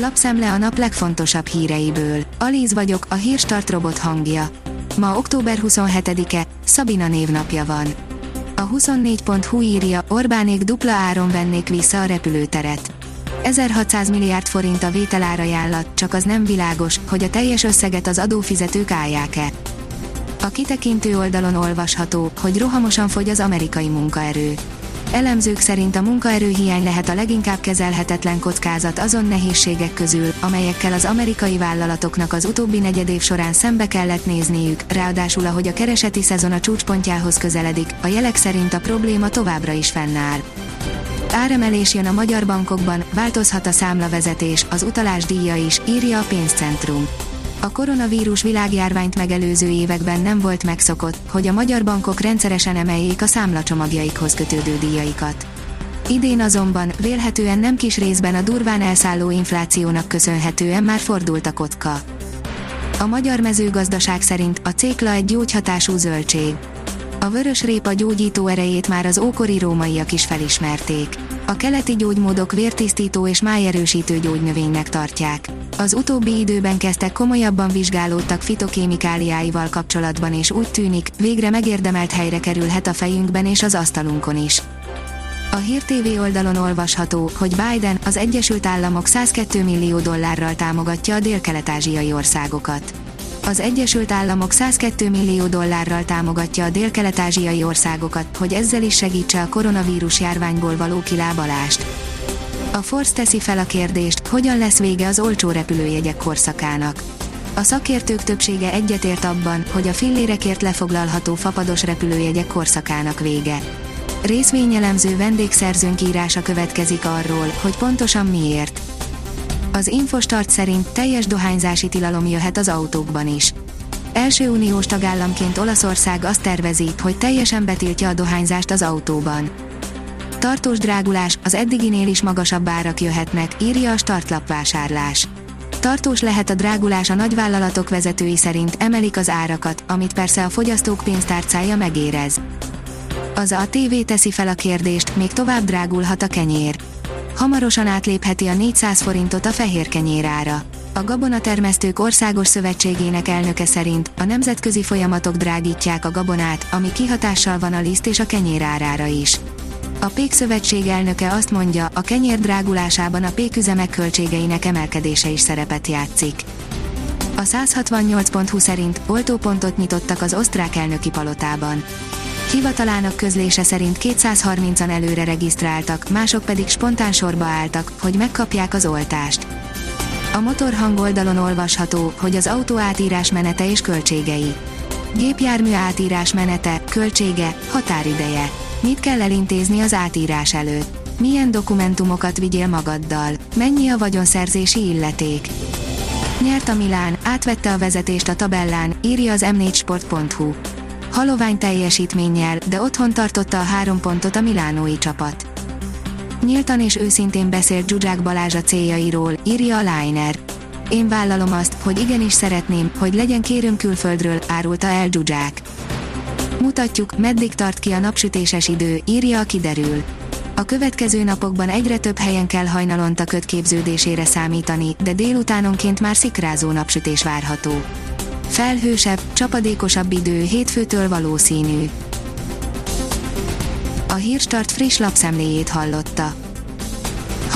Lapszemle a nap legfontosabb híreiből. Alíz vagyok, a hírstart robot hangja. Ma október 27-e, Szabina névnapja van. A 24.hu írja, Orbánék dupla áron vennék vissza a repülőteret. 1600 milliárd forint a vételárajánlat, csak az nem világos, hogy a teljes összeget az adófizetők állják-e. A kitekintő oldalon olvasható, hogy rohamosan fogy az amerikai munkaerő. Elemzők szerint a munkaerőhiány lehet a leginkább kezelhetetlen kockázat azon nehézségek közül, amelyekkel az amerikai vállalatoknak az utóbbi negyedév során szembe kellett nézniük, ráadásul ahogy a kereseti szezon a csúcspontjához közeledik, a jelek szerint a probléma továbbra is fennáll. Áremelés jön a magyar bankokban, változhat a számlavezetés, az utalás díja is, írja a pénzcentrum. A koronavírus világjárványt megelőző években nem volt megszokott, hogy a magyar bankok rendszeresen emeljék a számlacsomagjaikhoz kötődő díjaikat. Idén azonban, vélhetően nem kis részben a durván elszálló inflációnak köszönhetően már fordult a kocka. A magyar mezőgazdaság szerint a cékla egy gyógyhatású zöldség. A vörös répa gyógyító erejét már az ókori rómaiak is felismerték. A keleti gyógymódok vértisztító és májerősítő gyógynövénynek tartják. Az utóbbi időben kezdtek komolyabban vizsgálódtak fitokémikáliáival kapcsolatban és úgy tűnik, végre megérdemelt helyre kerülhet a fejünkben és az asztalunkon is. A Hír TV oldalon olvasható, hogy Biden az Egyesült Államok 102 millió dollárral támogatja a dél-kelet-ázsiai országokat. Az Egyesült Államok 102 millió dollárral támogatja a dél-kelet-ázsiai országokat, hogy ezzel is segítse a koronavírus járványból való kilábalást. A Force teszi fel a kérdést, hogyan lesz vége az olcsó repülőjegyek korszakának. A szakértők többsége egyetért abban, hogy a fillérekért lefoglalható fapados repülőjegyek korszakának vége. Részvényelemző vendégszerzőnk írása következik arról, hogy pontosan miért. Az Infostart szerint teljes dohányzási tilalom jöhet az autókban is. Első uniós tagállamként Olaszország azt tervezi, hogy teljesen betiltja a dohányzást az autóban. Tartós drágulás, az eddiginél is magasabb árak jöhetnek, írja a startlapvásárlás. Tartós lehet a drágulás a nagyvállalatok vezetői szerint emelik az árakat, amit persze a fogyasztók pénztárcája megérez. Az a TV teszi fel a kérdést, még tovább drágulhat a kenyér. Hamarosan átlépheti a 400 forintot a fehér kenyér ára. A Gabonatermesztők Országos Szövetségének elnöke szerint a nemzetközi folyamatok drágítják a gabonát, ami kihatással van a liszt és a kenyér árára is. A Pék Szövetség elnöke azt mondja, a kenyér drágulásában a péküzemek költségeinek emelkedése is szerepet játszik. A 168.20 szerint oltópontot nyitottak az osztrák elnöki palotában. Hivatalának közlése szerint 230-an előre regisztráltak, mások pedig spontán sorba álltak, hogy megkapják az oltást. A motorhang oldalon olvasható, hogy az autó átírás menete és költségei. Gépjármű átírás menete, költsége, határideje. Mit kell elintézni az átírás előtt? Milyen dokumentumokat vigyél magaddal? Mennyi a vagyonszerzési illeték? Nyert a Milán, átvette a vezetést a tabellán, írja az m4sport.hu. Halovány teljesítménnyel, de otthon tartotta a három pontot a milánói csapat. Nyíltan és őszintén beszélt Zsuzsák Balázs a céljairól, írja a Liner. Én vállalom azt, hogy igenis szeretném, hogy legyen kérőm külföldről, árulta el Zsuzsák. Mutatjuk, meddig tart ki a napsütéses idő, írja a kiderül. A következő napokban egyre több helyen kell hajnalonta kötképződésére számítani, de délutánonként már szikrázó napsütés várható. Felhősebb, csapadékosabb idő hétfőtől valószínű. A Hírstart friss lapszemléjét hallotta.